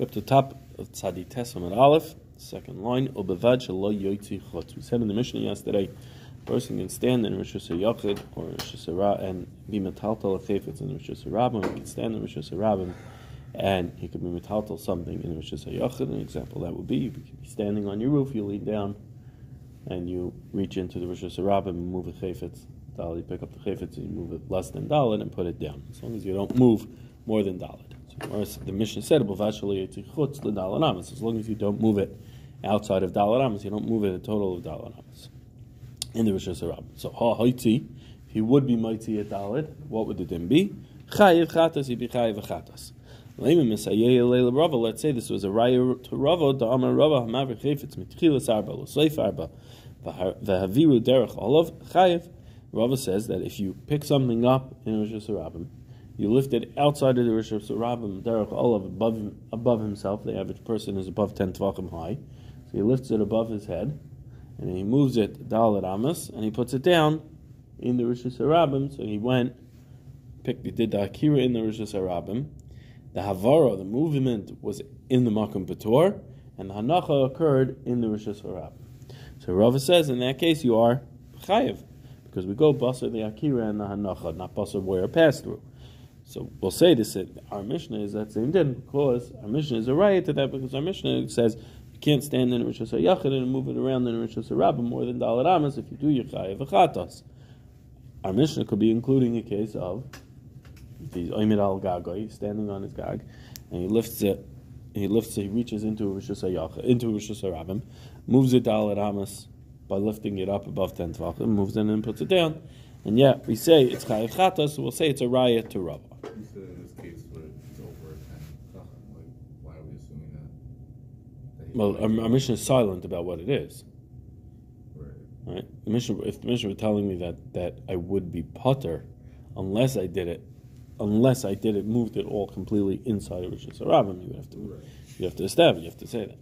Up to the top of Tzadi Tesam and Aleph, second line, Obevad Shalo Yoitzi Chutz. We said in the Mishnah yesterday, a person can stand in Rosh Hashanah or Rosh Hashanah and be metaltal if it's in Rosh Hashanah. He can stand in Rosh Hashanah and he could be metaltal something in Rosh Hashanah. An example that would be you could be standing on your roof, you lean down, and you reach into the Rosh Hashanah and move a chayfetz. You pick up the chayfetz and you move it less than dalit and put it down. As long as you don't move more than dalit. So the Mishnah said, as long as you don't move it outside of dalaramas, you don't move it a total of dalaramas in the Rosh Hashanah. So ha haiti, if he would be mighty at dalit, what would the din be? Chayiv chatas, he'd be chayiv chatas. Let's say this was a raya to Rava, the Amar Rava Hamaver Chayfetz Mitchilas Arba L'Seif Arba V'Haviru Derech Olav Chayiv. Rava says that if you pick something up in Rosh Hashanah, you lift it outside of the Rosh Hashanah, Derech Olav above above himself. The average person is above ten tvachim high, so he lifts it above his head, and he moves it Dalit Amos, and he puts it down in the Rosh Hashanah. So he went, picked, he did the Akira in the Rosh Hashanah the Havara, the movement, was in the Makom Bator, and the Hanacha occurred in the Rosh Hashanah. So Rava says, in that case, you are Chayiv, because we go Basar the Akira and the Hanacha, not Basar where it passed through. So we'll say this, our Mishnah is that same din, because our Mishnah is a riot to that, because our Mishnah says you can't stand in Rosh Hashanah and move it around in Rosh Hashanah more than Dalit Amas. If you do, Chayiv Achatas. Our Mishnah could be including a case of he's Oimid al Gagoy, standing on his gag, and he lifts it, he lifts it, he reaches into Rosh Hashanah, into Rosh Hashanah, moves it down at Hamas by lifting it up above 10 tvachim, moves it and puts it down. And yet, we say it's Chayiv Chata, so we'll say it's a riot to Rabbah. Well, our, our Mishnah is silent about what it is. Right. right? The Mishnah, if the Mishnah were telling me that, that I would be putter unless I did it unless I did it, moved it all completely inside of Rosh Hashanah, you would have to, right. you have to establish, you have to say that.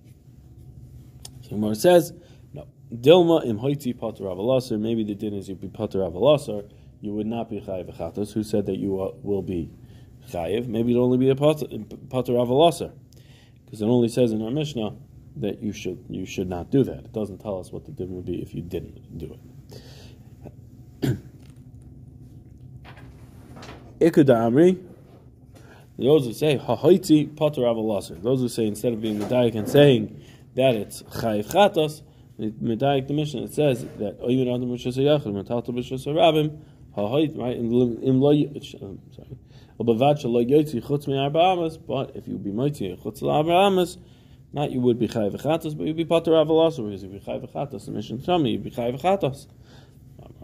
So Gemara says, no, Dilma im hoiti pater avalasar. Maybe the din is you'd be pater avalasar. You would not be chayiv. Who said that you will be chayiv? Maybe it'd only be a pater avalasar, because it only says in our Mishnah that you should you should not do that. It doesn't tell us what the din would be if you didn't do it. Ikuda Amri. Those who say Hahaiti Pater Avalasar. Those who say instead of being Medayik and saying that it's Chayiv Chatos, Medayik the Mishnah it says that Oyun Adam Rishas Yachid Metalta Rishas Rabim Hahait right in Im sorry. Me. But if you be Mighty Chutz Arba Not you would be chayiv chatos, but you'd be pater avalasar because you'd be chayiv chatos. The Mishnah shami, you'd be chayiv chatos.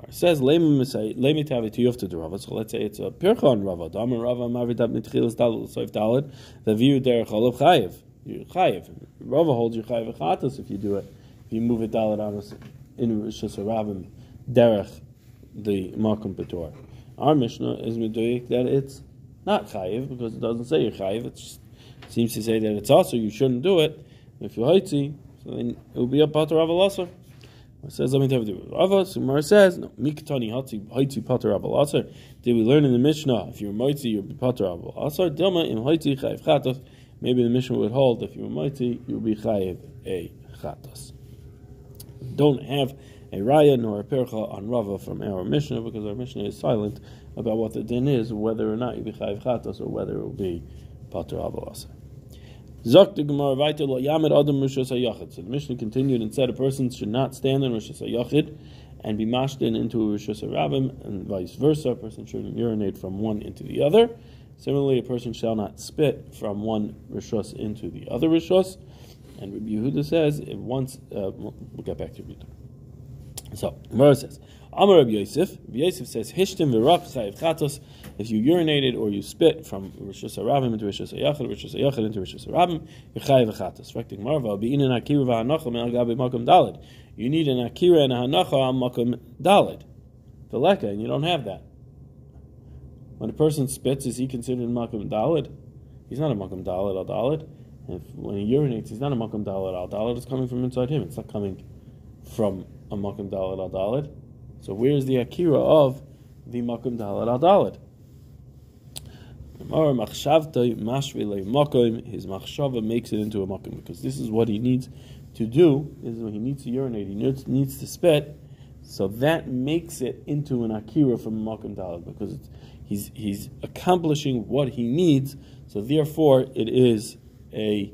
It says Lemi Tavi Tiyufta to Rava. So let's say it's a Pirchon Rava. Damar Rava Mavidat Mitchilas Dalil Soif Dalid. The view derech Olav Chayiv. You Chayiv. Rava holds you Chayiv Chatas if you do it. If you move it Dalid Amas in Rosh Hashanah derech the Makom Petor. Our Mishnah is Medoyik that it's not Chayiv because it doesn't say you're Chayiv. It seems to say that it's also you shouldn't do it. If you're Haitzi, so then it will be a Pater Avalasar. It says, let me tell you, Rava, Sumar says, no, Miktani Haiti Pater Aval Did we learn in the Mishnah, if you're mighty, you're Pater Aval Asar, Dilma im Haiti Chayiv Chatos. Maybe the Mishnah would hold, if you're mighty, you'll be Chayiv a Chatos. Don't have a Raya nor a Percha on Rava from our Mishnah, because our Mishnah is silent about what the din is, whether or not you'll be Chayiv Chatos, or whether it will be Pater Aval Asar. Zok the Gemara Vaita lo Yamid Adam Rishos HaYachid. So the Mishnah continued and said a person should not stand in Rishos HaYachid and be mashed in into a Rishos HaRabim and vice versa. A person shouldn't urinate from one into the other. Similarly, a person shall not spit from one Rishos into the other Rishos. And Rabbi Yehuda says, if once, uh, we'll get back to Rabbi So, Gemara says, Amar Rabbi Yosef, Rabbi Yosef says, Hishtim v'rach chayiv chatos, if you urinated or you spit from Rosh Hashanah into Rosh Hashanah, Rosh Hashanah into Rosh Hashanah, you're chayiv v'chatos. Rekting marva, be'inin akira v'hanacha me'al gabi makom dalid. You need an akira and a hanacha on makom dalid. Veleka, and you don't have that. When a person spits, is he considered makom dalid? He's not a makom dalid al dalid. If, when he urinates, he's not a makom dalid al dalid. It's coming from inside him. It's not coming from a makom dalid al dalid. So where's the akira of the makom dalid al makom. His machshava makes it into a makom because this is what he needs to do. This is what he needs to urinate. He needs, needs to spit. So that makes it into an akira from makom dalad because he's he's accomplishing what he needs. So therefore, it is a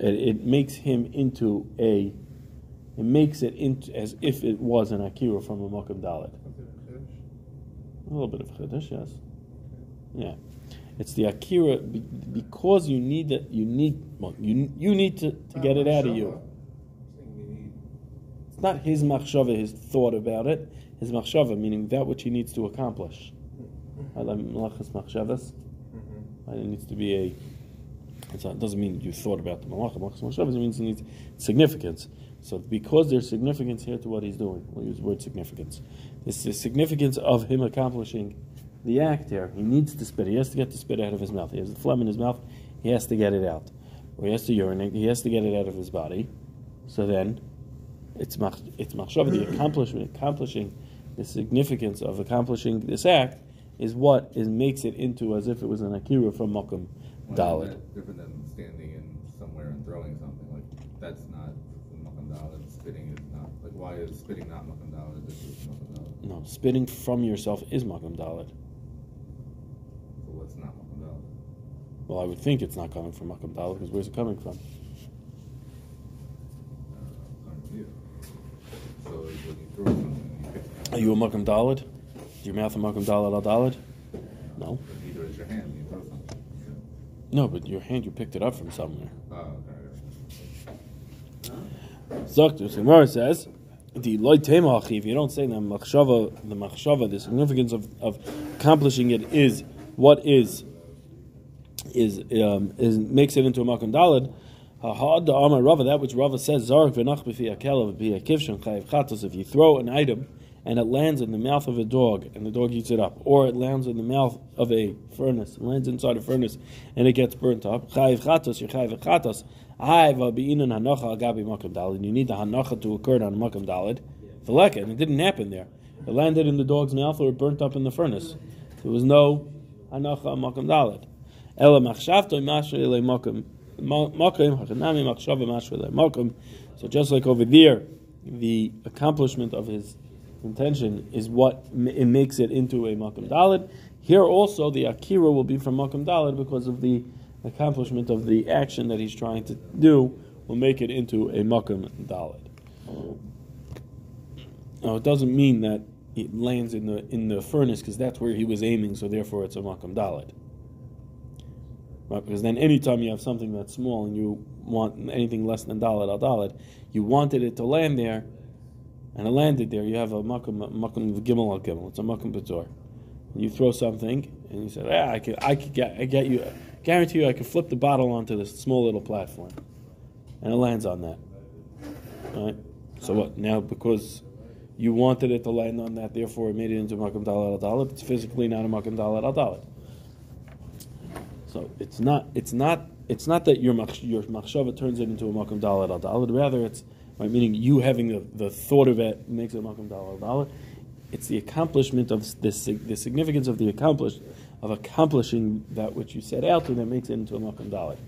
it, it makes him into a it makes it into as if it was an akira from a makom dalad. A little bit of chiddush, yes. Yeah, it's the akira be, because you need that. You need you you need to, to get it out of you. It's not his machshava, his thought about it. His machshava, meaning that which he needs to accomplish. Machshavas. Mm-hmm. It needs to be a. it doesn't mean you thought about the malach. Malachas machshavas It means it needs significance. So because there's significance here to what he's doing, we'll use the word significance. It's the significance of him accomplishing the act here. He needs to spit. He has to get the spit out of his mouth. He has the phlegm in his mouth. He has to get it out. Or he has to urinate. He has to get it out of his body. So then, it's mach, it's machshava, the accomplishment, accomplishing the significance of accomplishing this act is what is makes it into as if it was an akira from Mokum Dalit. Different than standing in somewhere and throwing something like that's not Mokum Dalit. Spitting is not like why is spitting not Mokum Dalit? This is Mokum Dalit. No, spitting from yourself is makam Dalit. So what's not makam Dalit? Well, I would think it's not coming from makam Dalit because where's it coming from? Uh, coming from you. So when you throw something, you pick it up. Are you a makam Dalit? Is your mouth a Mokum Dalit al? No. Neither is your hand. You throw something. No, but your hand, you picked it up from somewhere. Oh, okay. Gemara says, the loy temachi, if you don't say the machshava, the machshava, the significance of, of accomplishing it is what is is um, is makes it into a makom dalad. Ha'ad da amar Rava, that which Rava says, Zarek v'nach b'fi akelav b'fi akivshan chayiv chatos, if you throw an item and it lands in the mouth of a dog and the dog eats it up, or it lands in the mouth of a furnace, lands inside a furnace and it gets burnt up, chayiv chatos, you're chayiv chatos, You need the hanocha to occur on makam dalid. And it didn't happen there. It landed in the dog's mouth or it burnt up in the furnace. There was no hanocha on makam dalid. Ela machshavto masha ele makam makam hachanami machshava masha makam. So just like over there, the accomplishment of his intention is what it makes it into a makam dalid. Here also, the akira will be from makam dalid because of the accomplishment of the action that he's trying to do will make it into a makam dalid. Now, it doesn't mean that it lands in the in the furnace because that's where he was aiming, so therefore it's a makam dalid. Right? Because then, anytime you have something that's small and you want anything less than dalid al dalid, you wanted it to land there, and it landed there. You have a makam makam gimel al gimel. It's a makam betor. You throw something, and you say, "Yeah, I could, I could get, I get you." Guarantee you I could flip the bottle onto this small little platform. And it lands on that. Alright? So what? Now because you wanted it to land on that, therefore it made it into Makam Dalat al it's physically not a Makam Dalat al. So it's not it's not it's not that your mach, your machshava turns it into a Makam Dalat al rather it's right, meaning you having the, the thought of it makes it Makam Dalat al. It's the accomplishment of this the significance of the accomplished of accomplishing that which you set out to that makes it into a Makam Dalit.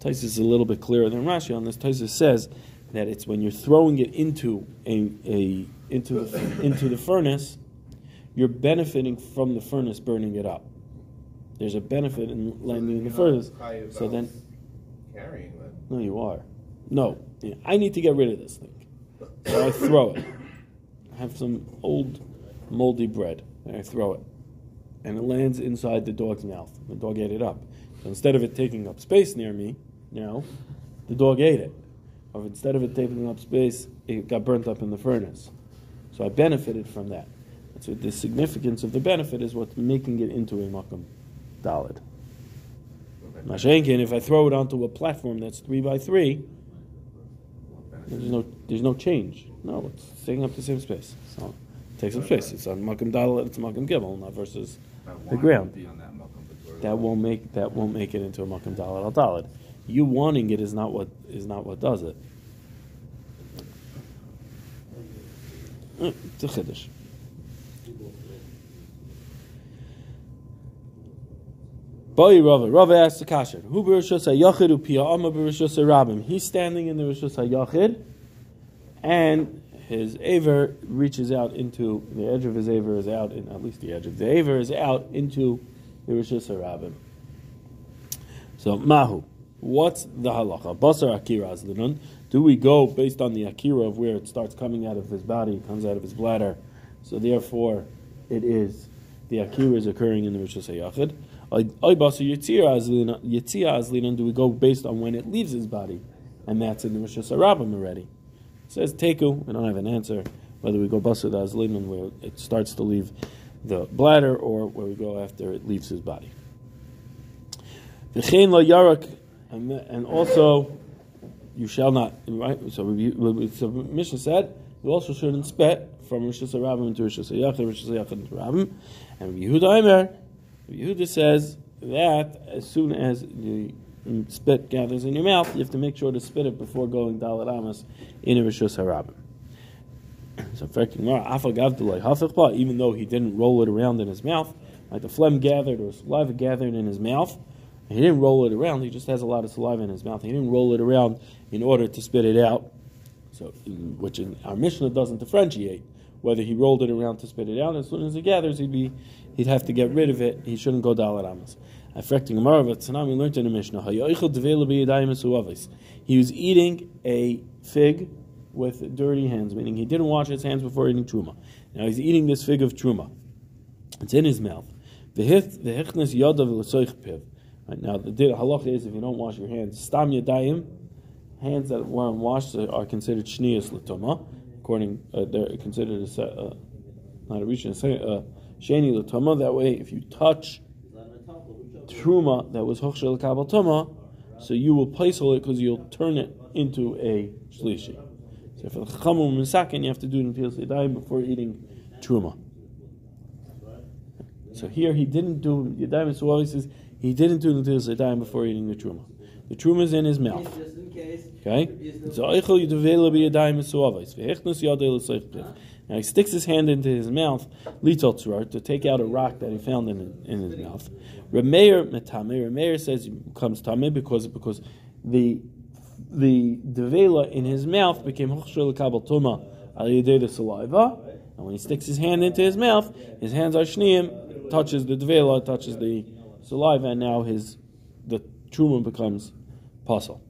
Tosfos is a little bit clearer than Rashi on this. Tosfos says that it's when you're throwing it into a, a into the, into the furnace, you're benefiting from the furnace burning it up. There's a benefit in landing in the furnace. So then, carrying that. no, you are. No, yeah, I need to get rid of this thing. So I throw it. I have some old moldy bread, and I throw it and it lands inside the dog's mouth. The dog ate it up. So instead of it taking up space near me, you know, the dog ate it. Or instead of it taking up space, it got burnt up in the furnace. So I benefited from that. So the significance of the benefit is what's making it into a makam dalid. Mashenkin, if I throw it onto a platform that's three by three, there's no there's no change. No, it's taking up the same space. So it takes up space. It's on makam dalid, it's makam gimel, not versus the ground. That won't make that won't make it into a makam dalad al dalad. You wanting it is not what is not what does it. Mm, It's a chiddush. Boi Rava. Rava asks the kasher. Who berishus hayachid upia amma berishus rabim. He's standing in the rishus hayachid, and his aver reaches out into the edge of his aver is out, in, at least the edge of the aver is out into the rishus harabim. So mahu. What's the halacha? Basar akira azlinun. Do we go based on the akira of where it starts coming out of his body, comes out of his bladder? So therefore, it is the akira is occurring in the rishus hayachid. Oy basar yitzia azlinun. Do we go based on when it leaves his body, and that's in the rishus harabim already? Says teku. We don't have an answer whether we go basar the where it starts to leave the bladder or where we go after it leaves his body. V'chein lo yarak, and also you shall not. Right. So we, so Mishnah said you also shouldn't spit from Rosh Hashanah into Rosh Hashanah, Rosh Hashanah into Rabbim. And Yehuda Aimer, Yehuda says that as soon as the spit gathers in your mouth, you have to make sure to spit it before going Dalit Amos in a Rosh Hashanah. So even though he didn't roll it around in his mouth, like the phlegm gathered or saliva gathered in his mouth, he didn't roll it around. He just has a lot of saliva in his mouth. He didn't roll it around in order to spit it out. So, which in our Mishnah doesn't differentiate whether he rolled it around to spit it out. As soon as it gathers, he'd be he'd have to get rid of it. He shouldn't go dalat amos. Affecting Gemara, but Tanam we learned in the Mishnah. He was eating a fig with dirty hands, meaning he didn't wash his hands before eating truma. Now he's eating this fig of truma. It's in his mouth. The hichnes yadav Right now, the halacha is if you don't wash your hands, stam yadayim, hands that were unwashed are considered shniyas latoma. According, uh, they're considered a, uh, not a rishon, uh, sheni latoma. That way, if you touch truma that was hochshel kabal toma, so you will place it because you'll turn it into a shlishi. So for the chamum misakin, you have to do it in yadayim before eating truma. So here he didn't do yadayim. So he says he didn't do the Natilas Yadayim before eating the Truma. The Truma is in his mouth. Okay? Now he sticks his hand into his mouth, to take out a rock that he found in, in his mouth. Remeir metame. Remeir says he becomes tame because because the the devela in his mouth became hochshel kabel tuma al the saliva, and when he sticks his hand into his mouth, his hands are shneim, touches the devela, touches the saliva, and now his the truma becomes puzzle.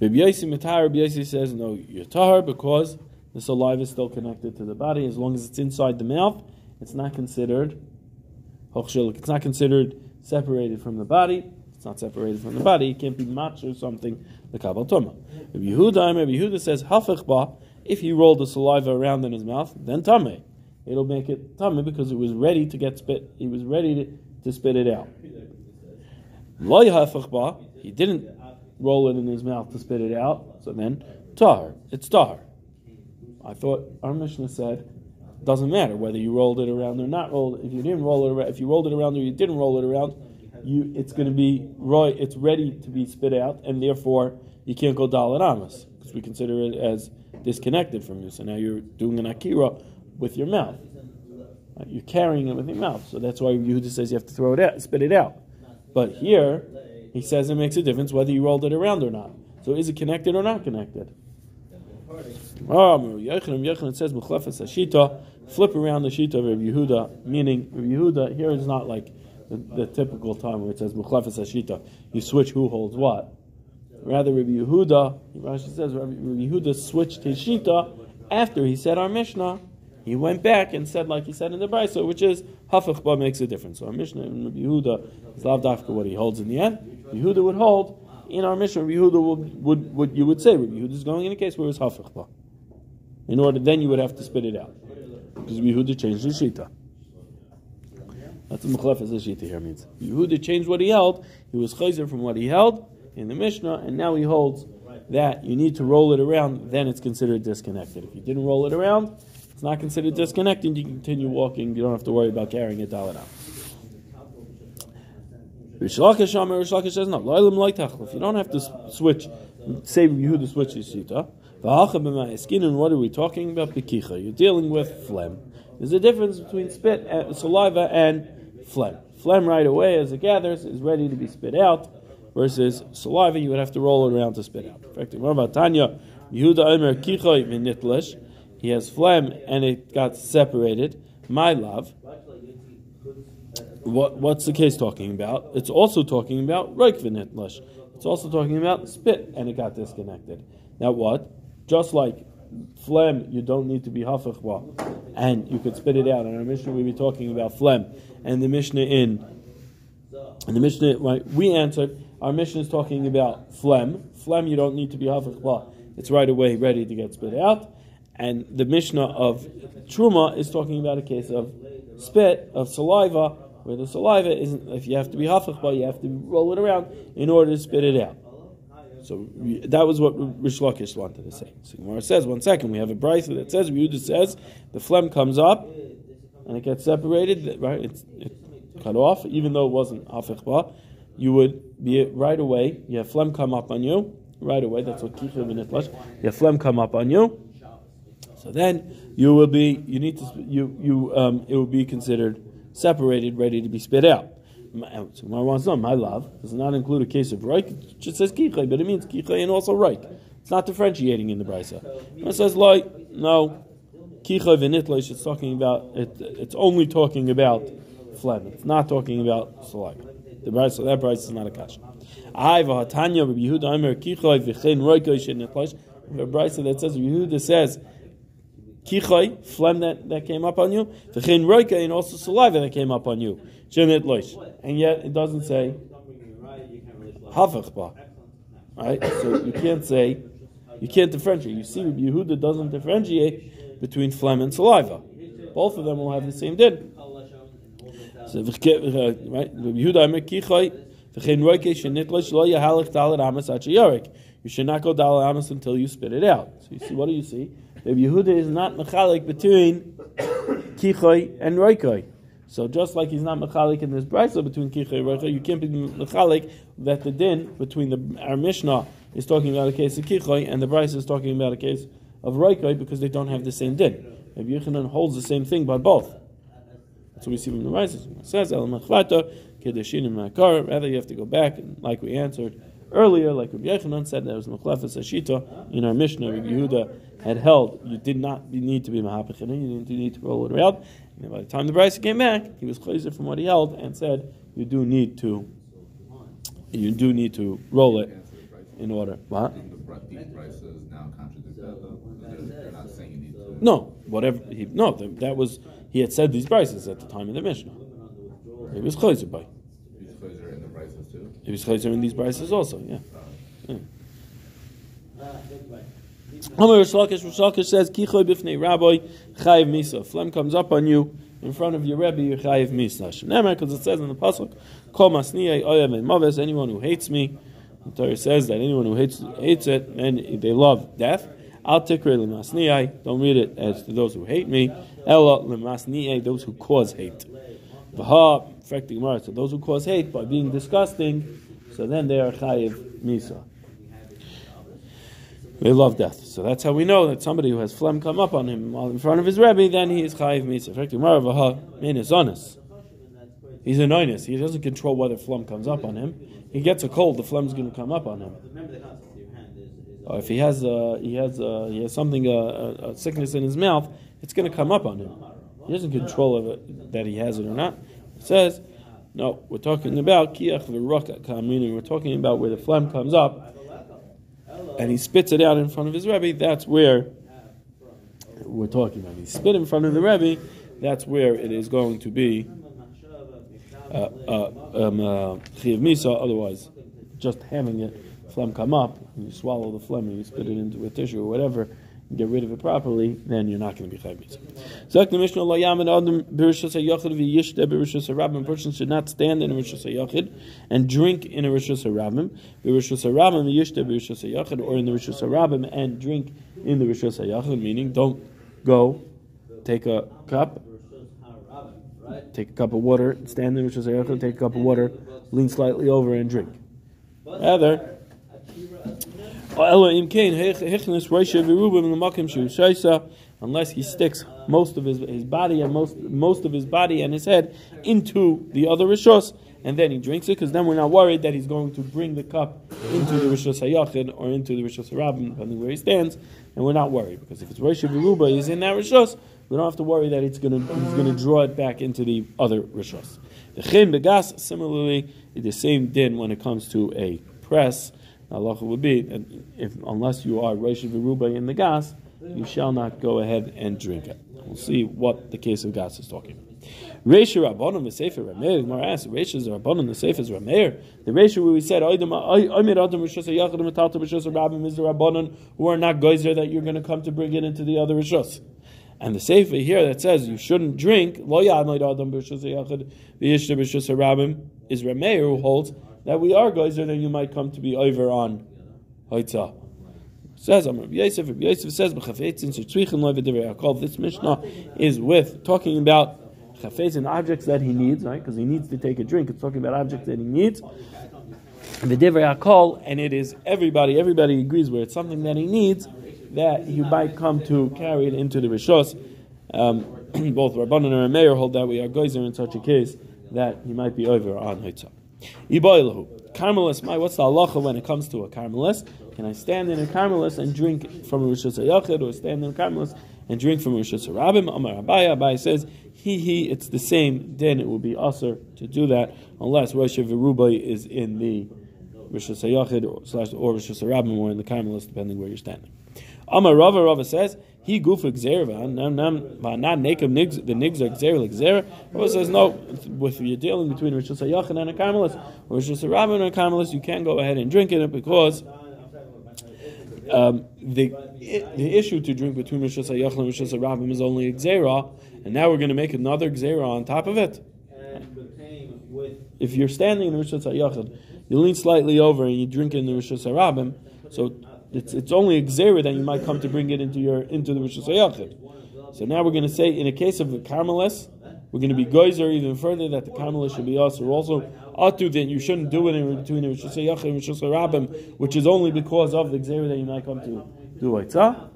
Rabbi Yossi says, no, you're because the saliva is still connected to the body. As long as it's inside the mouth, it's not considered It's not considered separated from the body. It's not separated from the body. It can't be match or something. The kabal tuma. Rabbi Yehuda, Rabbi says. If he rolled the saliva around in his mouth, then tameh it'll make it tummy because it was ready to get spit. He was ready to, to spit it out. He didn't roll it in his mouth to spit it out. So then, tar. It's tar. I thought our Mishnah said doesn't matter whether you rolled it around or not rolled. If you didn't roll it around, if you rolled it around or you didn't roll it around, you it's going to be roy. It's ready to be spit out, and therefore you can't go dalit amas because we consider it as disconnected from you. So now you're doing an akira with your mouth. You're carrying it with your mouth. So that's why Yehuda says you have to throw it out, spit it out. But here, he says it makes a difference whether you rolled it around or not. So is it connected or not connected? Oh, Yochanan says flip around the shita of Rabbi Yehuda, meaning Rabbi Yehuda here is not like the, the typical time where it says Mechlefes Ashita, you switch who holds what. Rather, Rabbi Yehuda, Rashi says Rabbi Yehuda switched his shita after he said our Mishnah he went back and said, like he said in the Brisa, which is Hafachba makes a difference. So our Mishnah in Yehuda is Lav Dafka what he holds in the end. Yehuda would hold in our Mishnah. Yehuda would, would, would you would say Yehuda is going in a case where it's Hafachba. In order, then you would have to spit it out because Yehuda changed his shita. That's what Mechlef as shita here means. Yehuda changed what he held. He was chayzer from what he held in the Mishnah, and now he holds that you need to roll it around. Then it's considered disconnected. If you didn't roll it around it's not considered disconnecting. You continue walking. You don't have to worry about carrying it dalit out. Rish Lakish says no. If you don't have to switch, say Yehuda switches. Skin and what are we talking about? Bekicha. You're dealing with phlegm. There's a difference between spit, and, saliva, and phlegm. Phlegm right away, as it gathers, is ready to be spit out, versus saliva, you would have to roll it around to spit out. In fact, Tanya, Yehuda Omer Kichoy Vinitlish, he has phlegm and it got separated. My love. What, what's the case talking about? It's also talking about reikvinitlush. It's also talking about spit and it got disconnected. Now what? Just like phlegm, you don't need to be hafach and you could spit it out. In our Mishnah, we'll be talking about phlegm. And the Mishnah in, and the Mishnah, right, we answered, our Mishnah is talking about phlegm. Phlegm, you don't need to be hafach It's right away ready to get spit out. And the Mishnah of Truma is talking about a case of spit, of saliva, where the saliva isn't, if you have to be hafach you have to roll it around in order to spit it out. So that was what Rish Lakish wanted to say. So Gemara says, one second, we have a brisa that says, Yehuda says, the phlegm comes up and it gets separated, right? It's, it's cut off, even though it wasn't hafich You would be right away. You have phlegm come up on you right away. That's what kichur v'nitlash. You have phlegm come up on you. So then you will be, you need to, you, you, um, it will be considered separated, ready to be spit out. So my wants on my love does not include a case of reik. It just says kichay, but it means kichay and also reik. It's not differentiating in the brisa. It says like no kichay v'nitlish. It's talking about it, It's only talking about phlegm. It's not talking about saliva. The brisa that brisa is not a kasha. I v'hatanya b'Yehuda Omer kichay v'chein roikoy shenitlish. The brisa that says Yehuda says kichai, phlegm that, that came up on you, v'chein roika, and also saliva that came up on you. Shenit loish. And yet it doesn't say hafach Right? So you can't say, you can't differentiate. You see, Yehuda doesn't differentiate between phlegm and saliva. Both of them will have the same din. So, right? Yehuda kichai, v'chein roika, loish, lo amas. You should not go dalet amas until you spit it out. So you see, what do you see? Rabbi Yehuda is not mechalik between kichoy and roikoi. So just like he's not mechalik in this brisa between kichoy and roikoi, you can't be mechalik that the din between the our Mishnah is talking about a case of kichoy and the brisa is talking about a case of roikoi because they don't have the same din. Rabbi Yehuda holds the same thing, but both. That's what we see from the brisa. It says el machvata kedushin makar. Rather, you have to go back and like we answered earlier, like Rabbi Yochanan said, there was Mechlefes Ashita in our Mishnah. Rabbi Yehuda had held you did not need to be Mahapachin, you didn't need to roll it around. And by the time the Brisa came back, he was closer from what he held and said, you do need to you do need to roll it in order. What? No, whatever he no that was he had said these prices at the time of the Mishnah. He was closer by. He was chayzer in these prices also, yeah. yeah. Amar Rishlakish, Rishlakish says, Kichoy bifnei rabbi, chayiv misa. Phlegm comes up on you in front of your Rebbe, you chayiv misa. Because it says in the Pasuk, Kol masniyai oyam and maves, anyone who hates me, the Torah says that anyone who hates, hates it, and they love death, Al tikre lemasniyai, don't read it as to those who hate me, Ella lemasniyai, those who cause hate. Vaha, the Gemara. So those who cause hate by being disgusting, so then they are chayiv misa. They love death. So that's how we know that somebody who has phlegm come up on him while in front of his Rebbe, then he is chayiv misa. The Gemara vaha min is honest. He's an. He doesn't control whether phlegm comes up on him. He gets a cold, the phlegm is going to come up on him. Or if he has a, he has a, he has something a, a, sickness in his mouth, it's going to come up on him. He doesn't control of it that he has it or not. Says, no, we're talking about kiach v'raka meaning we're talking about where the phlegm comes up and he spits it out in front of his Rebbe, that's where we're talking about. He spit in front of the Rebbe, that's where it is going to be uh, uh, um, uh, misa, otherwise just having it, phlegm come up, and you swallow the phlegm and you spit it into a tissue or whatever, get rid of it properly, then you're not going to be chayv. Zak the Mishnah lo yamin adam b'rishus ha'yachid ha'rabim. A person should not stand in a rishus ha'yachid and drink in a rishus ha'rabim. B'rishus ha'rabim v'yishte b'rishus ha'yachid, or in the rishus ha'rabim and drink in the rishus ha'yachid, meaning don't go take a cup, take a cup of water, stand in the rishus ha'yachid, take a cup of water, lean slightly over and drink. And unless he sticks most of his, his body and most most of his body and his head into the other rishos, and then he drinks it, because then we're not worried that he's going to bring the cup into the rishos hayachid or into the rishos harabim, depending where he stands, and we're not worried because if it's Rosh Viruba is in that rishos, we don't have to worry that it's going to he's going to draw it back into the other rishos. The chin begas similarly the same din when it comes to a press. Allah would be that if unless you are Rosh Viruba in the gas, you shall not go ahead and drink it. We'll see what the case of gas is talking. Reisha Rabbanim the Sefer Rameir. Gemara asks, Reisha is Rabbanim the Sefer is Rameir. The Reisha where we said, Oymir Adam Rishus Yachad Metalta Rishus Rabbim is the Rabbanim who are not geyser that you're going to come to bring it into the other Rishus. And the Sefer here that says you shouldn't drink, Lo Yadnoid Adam Rishus Yachad V'yishta Rishus Rabbim is Rameir who holds that we are geyser then you might come to be over on Haitzah says Amr Yosef. Yosef says shetzrichin loy v'divrei This Mishnah is with talking about chafetzin objects that he needs, right? Because he needs to take a drink. It's talking about objects that he needs. The divrei hakol, and it is everybody. Everybody agrees where it's something that he needs that he might come to carry it into the rishos. Um, both Rabbanan and Meir hold that we are geyser in such a case that he might be over on Hitzah. Iboilahu. Carmelis, my what's the halacha when it comes to a carmelis? Can I stand in a carmelis and drink from a Rishus Yachid, or stand in a carmelis and drink from Rishus Rabbim? Amar Abaye, Abaye says, he, he, it's the same, then it will be usher to do that, unless Rosh Virubai is in the Yachid, or, slash, or Rishus Rabbim, or in the carmelis, depending where you're standing. Amar Rava, Rava says, he goof gzera, not naked nigs, the nigs are gzera gzera. Rava says, no, with you're dealing between Rishus Yachid and a carmelis, or Rishus Rabbim and a carmelis, you can't go ahead and drink in it because um, the the issue to drink between Rishas HaYachal and Rishas HaRabim is only a Gzera, and now we're going to make another Gzera on top of it. If you're standing in Rishas HaYachal, you lean slightly over and you drink in the Rishas HaRabim, so it's, it's only a Gzera that you might come to bring it into your into the Rishas HaYachal. So now we're going to say, in a case of the Carmelis, we're going to be geyser even further that the Carmelis should be also also atu, then you shouldn't do it in between Rosh Hashanah and Rosh Hashanah which is only because of the Xer that you might come to do it. So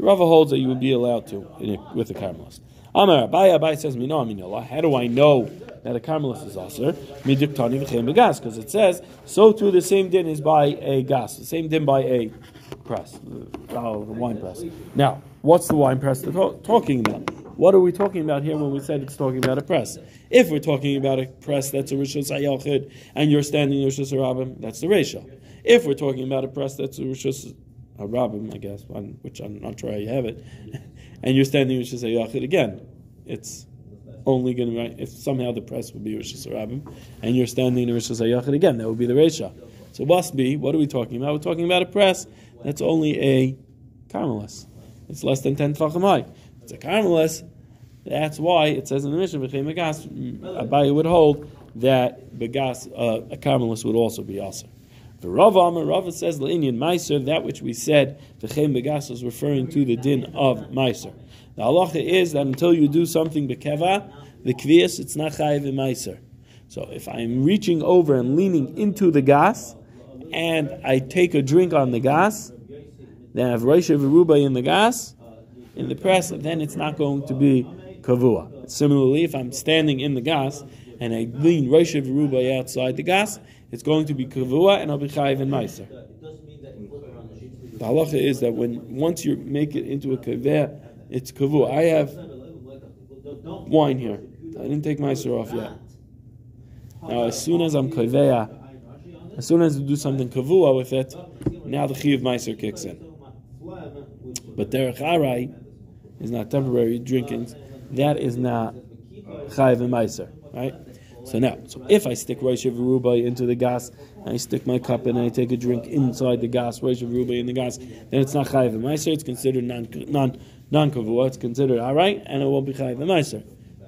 Rava holds that you would be allowed to with the Carmelis. Amar Abaye Abaye says, "Mino aminallah." How do I know that a Carmelis is aser? Midiktani v'chem begas, because it says so too. The same din is by a gas. The same din by a press, uh, oh, the wine press. Now, what's the wine press talking about? What are we talking about here when we said it's talking about a press? If we're talking about a press that's a Rishos HaYalchid and you're standing in Rishos HaRabim, that's the ratio. If we're talking about a press that's a Rishos HaRabim, I guess, which I'm not sure you have it, and you're standing in Rishos HaYalchid again, it's only going to, write, if somehow the press would be Rishos HaRabim and you're standing in Rishos HaYalchid again, that would be the ratio. So be, what are we talking about? We're talking about a press that's only a Carmelis. It's less than 10 tefachim high. It's a Carmelis, that's why it says in the Begas, Abaye would hold that Begas, uh, a Carmelis would also be also. The Rav Amar Rav says Leinian Meiser, that which we said, the Begas is referring to the din of Meiser. The halacha is that until you do something bekeva, the kvias, it's not chayiv in Meiser. So if I'm reaching over and leaning into the gas, and I take a drink on the gas, then I have Rosh Viruba in the gas, in the press, then it's not going to be kavua. Similarly, if I'm standing in the gas and I lean Rosh Ruba outside the gas, it's going to be kavua and I'll be chayiv and meiser. The halacha is that when once you make it into a kaveh, it's kavu. I have wine here. I didn't take meiser off yet. Now, as soon as I'm kaveh, as soon as you do something kavua with it, now the chiv meiser kicks in. But derech arai is not temporary drinkings that is not chayiv and meiser, right? So now, so if I stick Rosh Rubai into the gas, and I stick my cup and I take a drink inside the gas, Rosh Rubai in the gas, then it's not chayiv and meiser. It's considered non non non kavua. It's considered all right, and it won't be chayiv and meiser.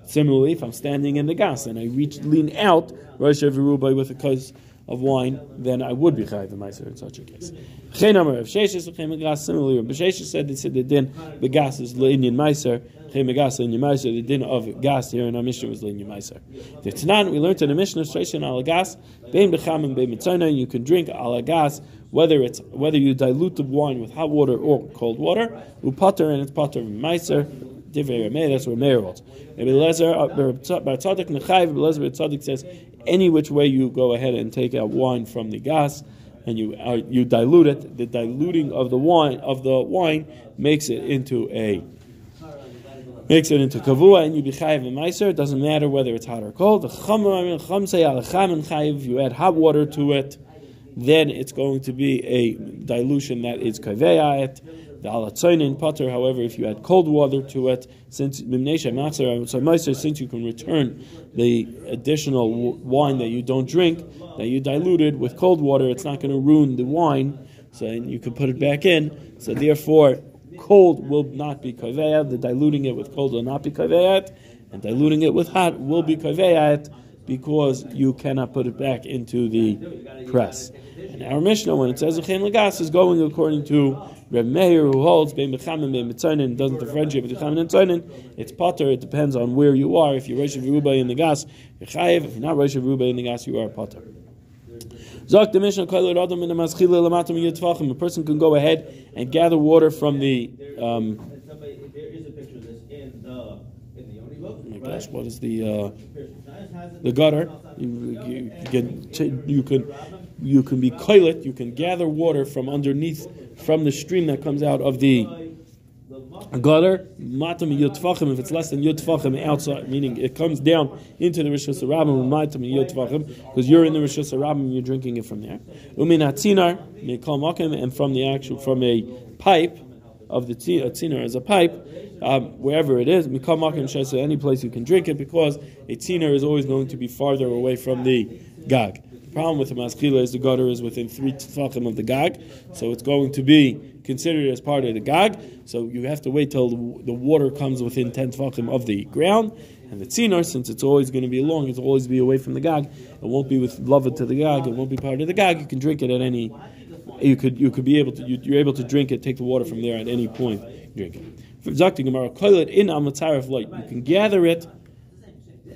Similarly, if I'm standing in the gas and I reach lean out Rosh Rubai with a cause of wine, then I would be chayiv meiser in such a case. Chenamer of Sheshes of Chemegas similarly, but Sheshes said they said the din begas is leinian meiser. Chemegas leinian meiser. The din of gas here in our Mishnah was leinian meiser. The Tanan we learned in the Mishnah Sheshes al gas bein bein mitzayna. You can drink al gas whether it's whether you dilute the wine with hot water or cold water. Upater and it's pater meiser. Divrei Rameh, that's where Meir holds. Rabbi Lezer, uh, says, any which way you go ahead and take out wine from the gas, and you uh, you dilute it, the diluting of the wine of the wine makes it into a makes it into kavua, and you be chayiv and meiser. It doesn't matter whether it's hot or cold. The chum say al chayiv. You add hot water to it, then it's going to be a dilution that is kaveya the alatzoinin potter, however, if you add cold water to it, since since you can return the additional wine that you don't drink, that you diluted with cold water, it's not going to ruin the wine, so you can put it back in. So therefore, cold will not be kaveya. The diluting it with cold will not be kaveyat, and diluting it with hot will be kaveyat because you cannot put it back into the press. And our Mishnah, when it says Uchein Lagas, is going according to Reb Meir, who holds Bein Bechamin, Bein Mitzainin, doesn't differentiate between Chamin and Tzainin. It's Potter, it depends on where you are. If you're Rosh Ruba in the gas, you're Chayiv. If you're not Rosh Ruba in the gas, you are a Potter. Zok the Mishnah, Adam in the Maschila Lamatam Yitvachim. A person can go ahead and gather water from the. Um, oh my gosh, what is the uh, the gutter? You, you, can you can you can be koilet, you can gather water from underneath, from the stream that comes out of the gutter, matam yutfachim, if it's less than yutfachim outside, meaning it comes down into the Rishus Rabbim, matam yutfachim, because you're in the Rishus Rabbim, you're drinking it from there. Umin hatzinar, mikal makim, and from the actual, from a pipe, of the tzinar as a pipe, um, wherever it is, mikal makim shesa, any place you can drink it, because a tzinar is always going to be farther away from the gag The problem with the maskila is the gutter is within three tefachim of the gag, so it's going to be considered as part of the gag. So you have to wait till the, water comes within ten tefachim of the ground. And the tzinar, since it's always going to be long, it'll always be away from the gag. It won't be with love to the gag. It won't be part of the gag. You can drink it at any. You could you could be able to you, are able to drink it, take the water from there at any point. Drink it. Zakti Gemara, it in amatzarif light. You can gather it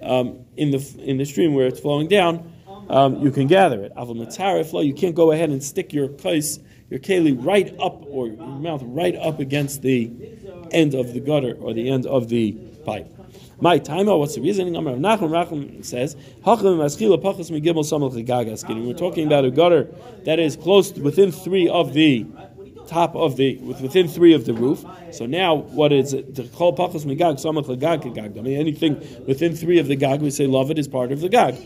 um, in the in the stream where it's flowing down um, you can gather it. Aval you can't go ahead and stick your kais, your keli, right up or your mouth right up against the end of the gutter or the end of the pipe. My time, what's the reasoning? Amar Nachum Rachum says, We're talking about a gutter that is close within three of the top of the within three of the roof. So now, what is it? The kol pachas migag samach legag gag. I mean, anything within three of the gag, we say love it is part of the gag.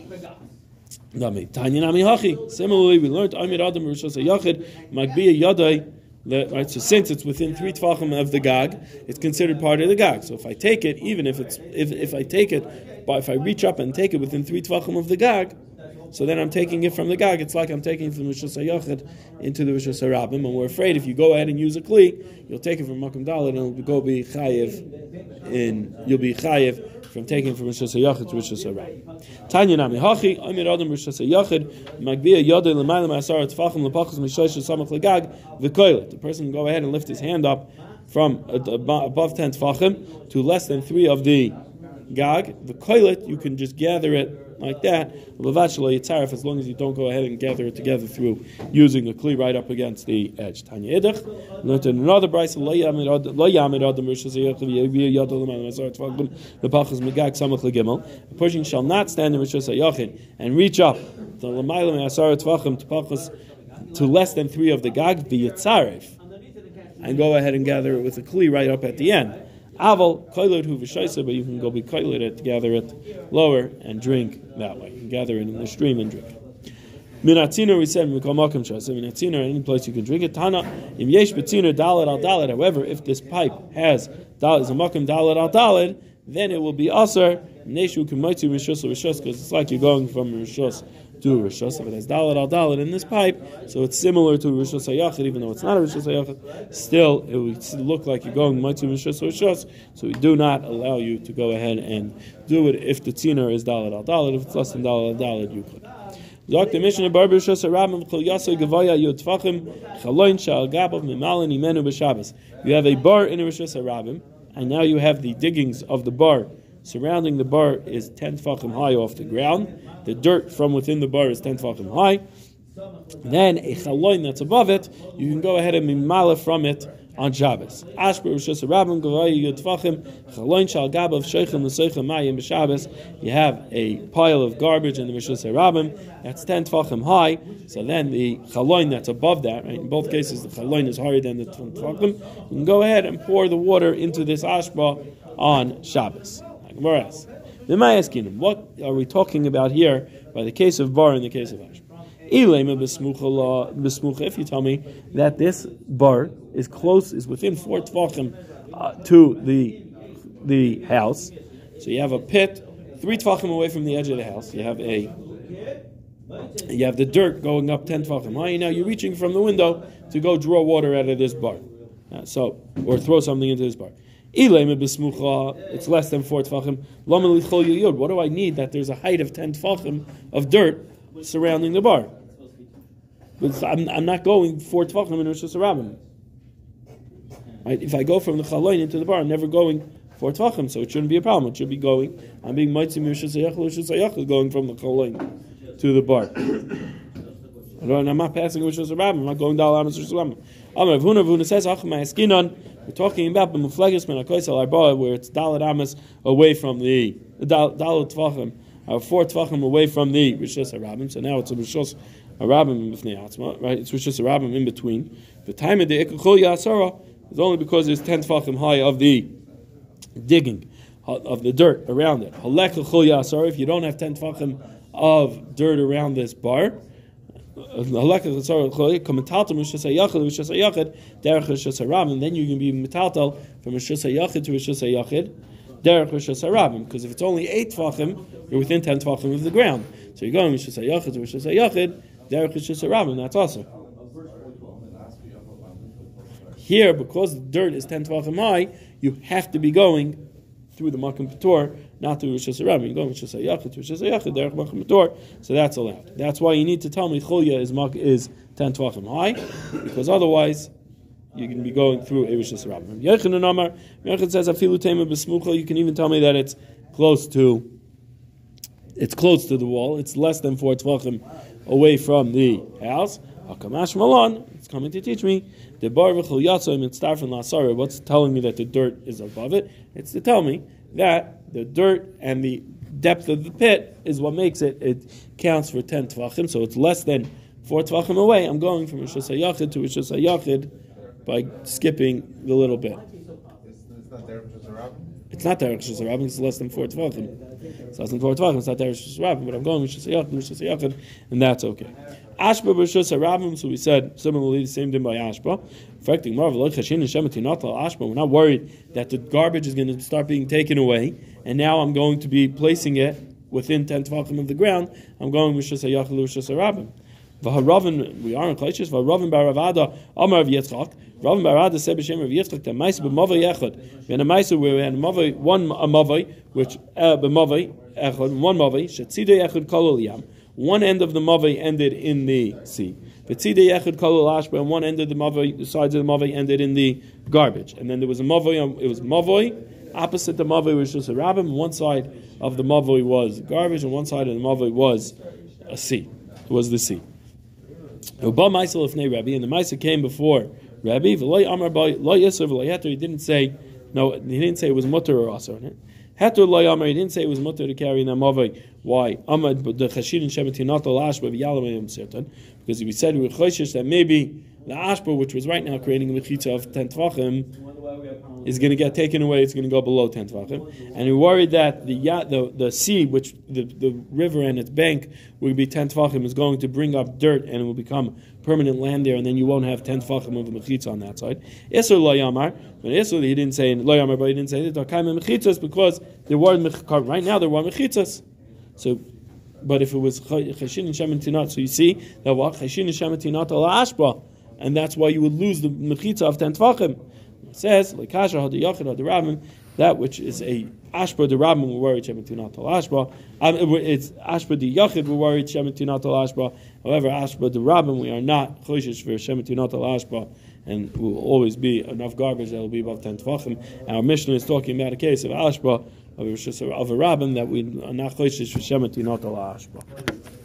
Similarly, we learned Amir Adam Rishos Yachid Magbiya Yadai. Right, so since it's within three tvachim of the gag, it's considered part of the gag. So if I take it, even if it's if, if I take it, but if I reach up and take it within three tvachim of the gag, so then I'm taking it from the gag. It's like I'm taking it from the Rishos Hayachid into the Rishos Harabim, and we're afraid if you go ahead and use a kli, you'll take it from Makam Dalit and it'll go be chayiv in you'll be chayiv from taking from Rishas Hayachid to Rishas Harayim. Tanya Nami Hachi, Amir Adam Rishas Hayachid, Magbiya Yodei L'mayla Ma'asar Tfachim L'pachas Mishosh Samach L'gag, V'koilet. The person can go ahead and lift his hand up from above 10 Tfachim to less than three of the gag. The koilet, you can just gather it like that. As long as you don't go ahead and gather it together through using a kli right up against the edge. Tanya Idach. Learned in another brayse. Lo yamid adam rishas the pachas megag samach legimel. A person shall not stand in rishas hayachin and reach up the lamayla me'asar tvachim to pachas to less than three of the gag the yitzarif and go ahead and gather it with a kli right up at the end. Aval koilot hu v'shaisa, but you can go be koilot it, gather it lower and drink that way. Gather it in the stream and drink. Minatziner, we said, Mikal Makam Shasa, Minatziner, any place you can drink it. Tana, Im Yesh Betziner, Dalit al Dalit. However, if this pipe has is a Makam Dalit al Dalit, then it will be Aser, Neshu Kumaitzu Rishus Rishus, because it's like you're going from Rishus to Rishus. If it has Dalit al Dalit in this pipe, so it's similar to Rishus Hayachid, even though it's not a Rishus Hayachid, still it would look like you're going Maitzu Rishus Rishus, so we do not allow you to go ahead and do it if the tziner is Dalit al Dalit. If it's less than Dalit al Dalit, you could. Zok the Mishnah Bar B'Rishos Harabim Chol Yasei Gavaya Chaloin Shal Mimalin Imenu B'Shabbos. You have a bar in a Rishos Harabim, and now you have the diggings of the bar surrounding the bar is 10 tfachim high off the ground. The dirt from within the bar is 10 tfachim high. Then a chaloin that's above it, you can go ahead and mimala from it on Shabbos. Ashber Rishos Rabim Gavai Yud Tvachim Chaloin Shal Gabav Sheichem L'Seichem Mayim B'Shabbos. You have a pile of garbage in the Rabim that's ten Tvachim high. So then the Chaloin that's above that, right? In both cases, the Chaloin is higher than the Tvachim. You can go ahead and pour the water into this Ashba on Shabbos. Gemara asks, what are we talking about here by the case of bar and the case of ash? If you tell me that this bar is close, is within four tvachim uh, to the the house, so you have a pit three tvachim away from the edge of the house. You have a you have the dirt going up ten tvachim high. Now you're reaching from the window to go draw water out of this bar, uh, so or throw something into this bar. It's less than four tefachim. What do I need that there's a height of ten tefachim of dirt surrounding the bar? I'm, I'm not going four tefachim in Rosh Hashanah. Right? If I go from the chaloin into the bar, I'm never going four tefachim, so it shouldn't be a problem. It should be going. I'm being mitzvah going from the chaloin to the bar. I'm not passing Rosh Hashanah. I'm not going down Rosh Hashanah. Amar Vuna Vuna says, we're talking about b'muflegis ben akoisel arba, where it's dalat amas away from the dalat tvachim, or four tvachim away from the rishos harabim. So now it's a rishos harabim b'fnei atzma, right? It's rishos harabim in between. The time of the ikachol yasara is only because there's ten tvachim high of the digging of the dirt around it. Halek yasara. If you don't have ten tvachim of dirt around this bar and then you can be metaltal from Rishus HaYachid to Rishus HaYachid, derech Rishus HaRabim, because if it's only eight tvachim, you're within ten tvachim of the ground. So you're going Rishus HaYachid to Rishus HaYachid, derech Rishus HaRabim, that's also. Here, because the dirt is ten tvachim high, you have to be going through the Makam Pator, not through Rosh Hashanah. You go Rosh Hashanah to Rosh Hashanah, Derech Makam Pator, so that's allowed. That's why you need to tell me Chulya is, is 10 Tvachim high, because otherwise you're going to be going through a Rosh Hashanah. Yechon Amar, Yechon says, Afilu Tema Besmucha, you can even tell me that it's close to it's close to the wall, it's less than four Tvachim away from the house. Hakamash Malon, it's coming to teach me the bar v'chol yatzim and starfin lasara. What's telling me that the dirt is above it? It's to tell me that the dirt and the depth of the pit is what makes it. It counts for ten tvachim, so it's less than four tvachim away. I'm going from Rishus Hayachid to Rishus Hayachid by skipping the little bit. It's not Derek Rishus it's less than four tvachim. It's less than four tvachim, it's not Derek Rishus Rabin, but I'm going Rishus Hayachid, Rishus and that's okay. Ashba b'shus harabim. So we said similarly the same thing by Ashba. Affecting marvel chashin and Ashba. We're not worried that the garbage is going to start being taken away, and now I'm going to be placing it within ten tvachim of the ground. I'm going b'shus hayachil b'shus harabim. V'haravin, we are in Klaishis, v'haravin baravada, Amar of Ravin Barada said b'shem of Yitzchak, the Maisa b'mavay echad, we had a Maisa we had a mavay, one a mavay, which, uh, b'mavay, echad, one mavay, shetzidei echad kol yam, one end of the mavay ended in the sea. V'tzidei yechid kol ashba, and one end of the mavay, the sides of the mavay ended in the garbage. And then there was a mavay, it was mavay, opposite the mavay was a rabbim, one side of the mavay was garbage, and one side of the mavay was a sea. It was the sea. Uba Maisel of Rabbi, and the Maisa came before Rabbi, he didn't say, no, he didn't say it was mutter or it. Heter Lo Amar, he didn't say it was mutter to carry in a mavay, why? Amad the chashin shemetinat al ashba v'yalam certain because we said we were choshish that maybe the ashba, which was right now creating a mechitza of ten tvachim, is going to get taken away. It's going to go below ten tvachim, and we worried that the the the sea, which the, the river and its bank will be ten tvachim, is going to bring up dirt and it will become permanent land there, and then you won't have ten tvachim of a mechitza on that side. Isur lo yamar, but Isur he didn't say lo yamar, but he didn't say dakaim mechitzas because there were right now there were mechitzas. So, but if it was chashin and shemen tinat, so you see that what chashin and shemen tinat al ashba, and that's why you would lose the mechitza of ten tvachim. It says, Lekasha had the Yachid had the Rabbim, that which is a Ashba the Rabbim we're worried Shemetunat al Ashba. Um, it's Ashba the Yachid we're worried Shemetunat al Ashba. However, Ashba the Rabbim we are not Choshish for Shemetunat al Ashba. And will always be enough garbage that will be above 10 tvachim. Our Mishnah is talking about a case of Ashba, of a, of rabbin that we are not Choshish for Shemetunat al Ashba.